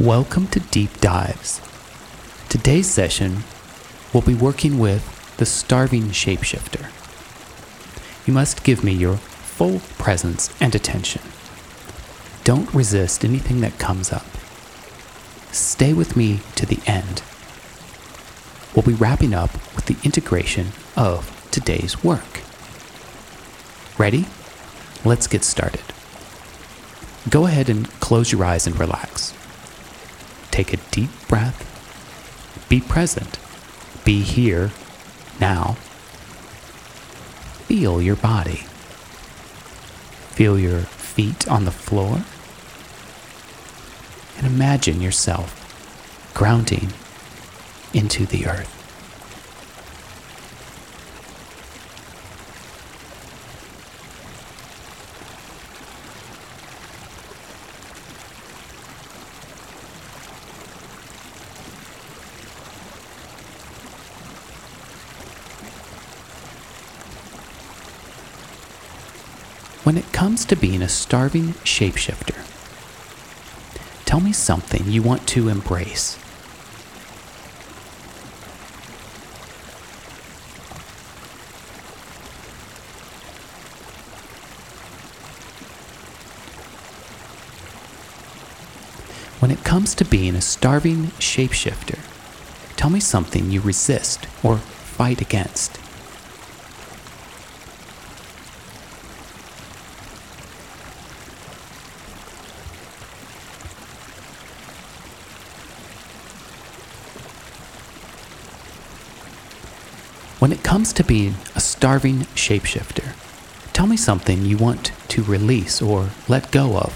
Welcome to Deep Dives. Today's session, we'll be working with the starving shapeshifter. You must give me your full presence and attention. Don't resist anything that comes up. Stay with me to the end. We'll be wrapping up with the integration of today's work. Ready? Let's get started. Go ahead and close your eyes and relax. Take a deep breath. Be present. Be here, now. Feel your body. Feel your feet on the floor. And imagine yourself grounding into the earth. When it comes to being a starving shapeshifter, tell me something you want to embrace. When it comes to being a starving shapeshifter, tell me something you resist or fight against. When it comes to being a starving shapeshifter, tell me something you want to release or let go of.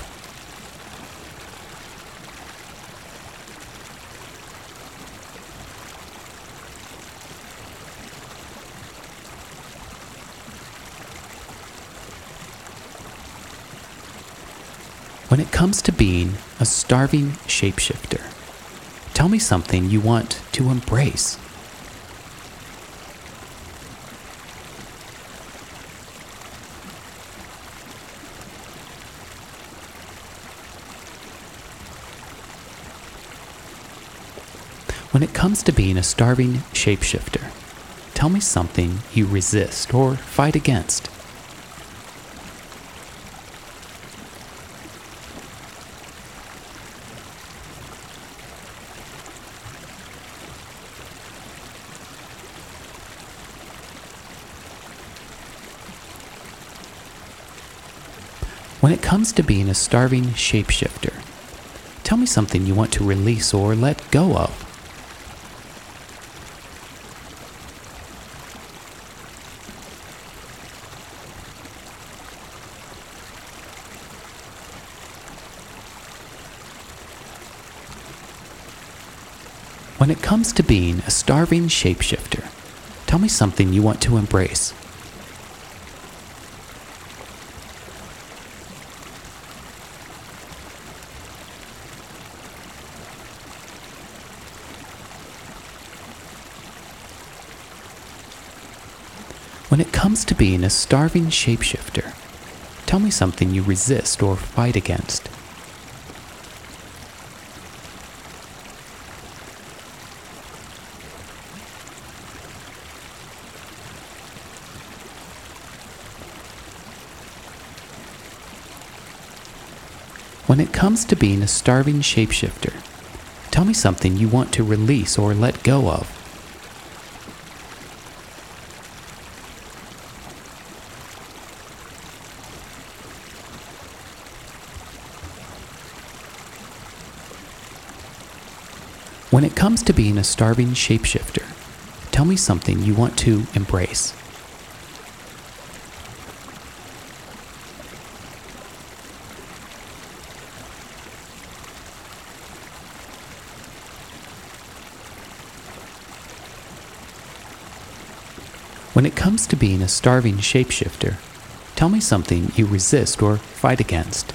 When it comes to being a starving shapeshifter, tell me something you want to embrace. When it comes to being a starving shapeshifter, tell me something you resist or fight against. When it comes to being a starving shapeshifter, tell me something you want to release or let go of. When it comes to being a starving shapeshifter, tell me something you want to embrace. When it comes to being a starving shapeshifter, tell me something you resist or fight against. When it comes to being a starving shapeshifter, tell me something you want to release or let go of. When it comes to being a starving shapeshifter, tell me something you want to embrace. When it comes to being a starving shapeshifter, tell me something you resist or fight against.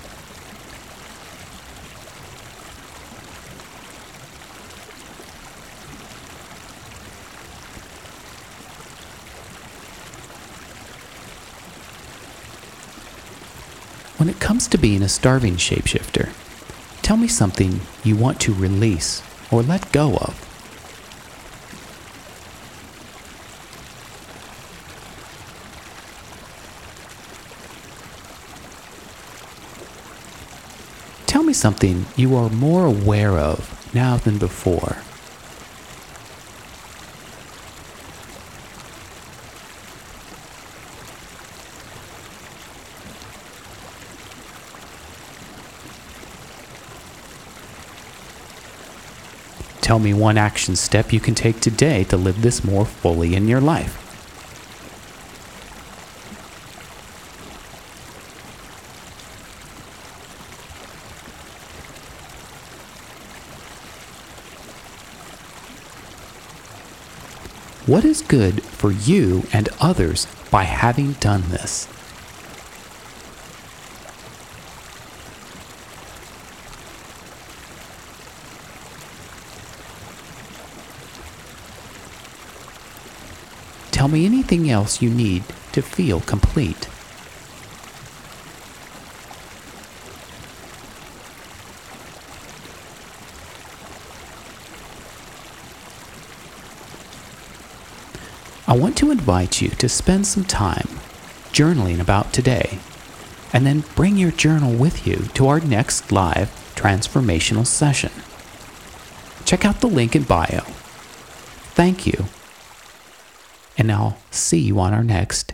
When it comes to being a starving shapeshifter, Tell me something you want to release or let go of. Tell me something you are more aware of now than before. Tell me one action step you can take today to live this more fully in your life. What is good for you and others by having done this? Tell me anything else you need to feel complete. I want to invite you to spend some time journaling about today, and then bring your journal with you to our next live transformational session. Check out the link in bio. Thank you, and I'll see you on our next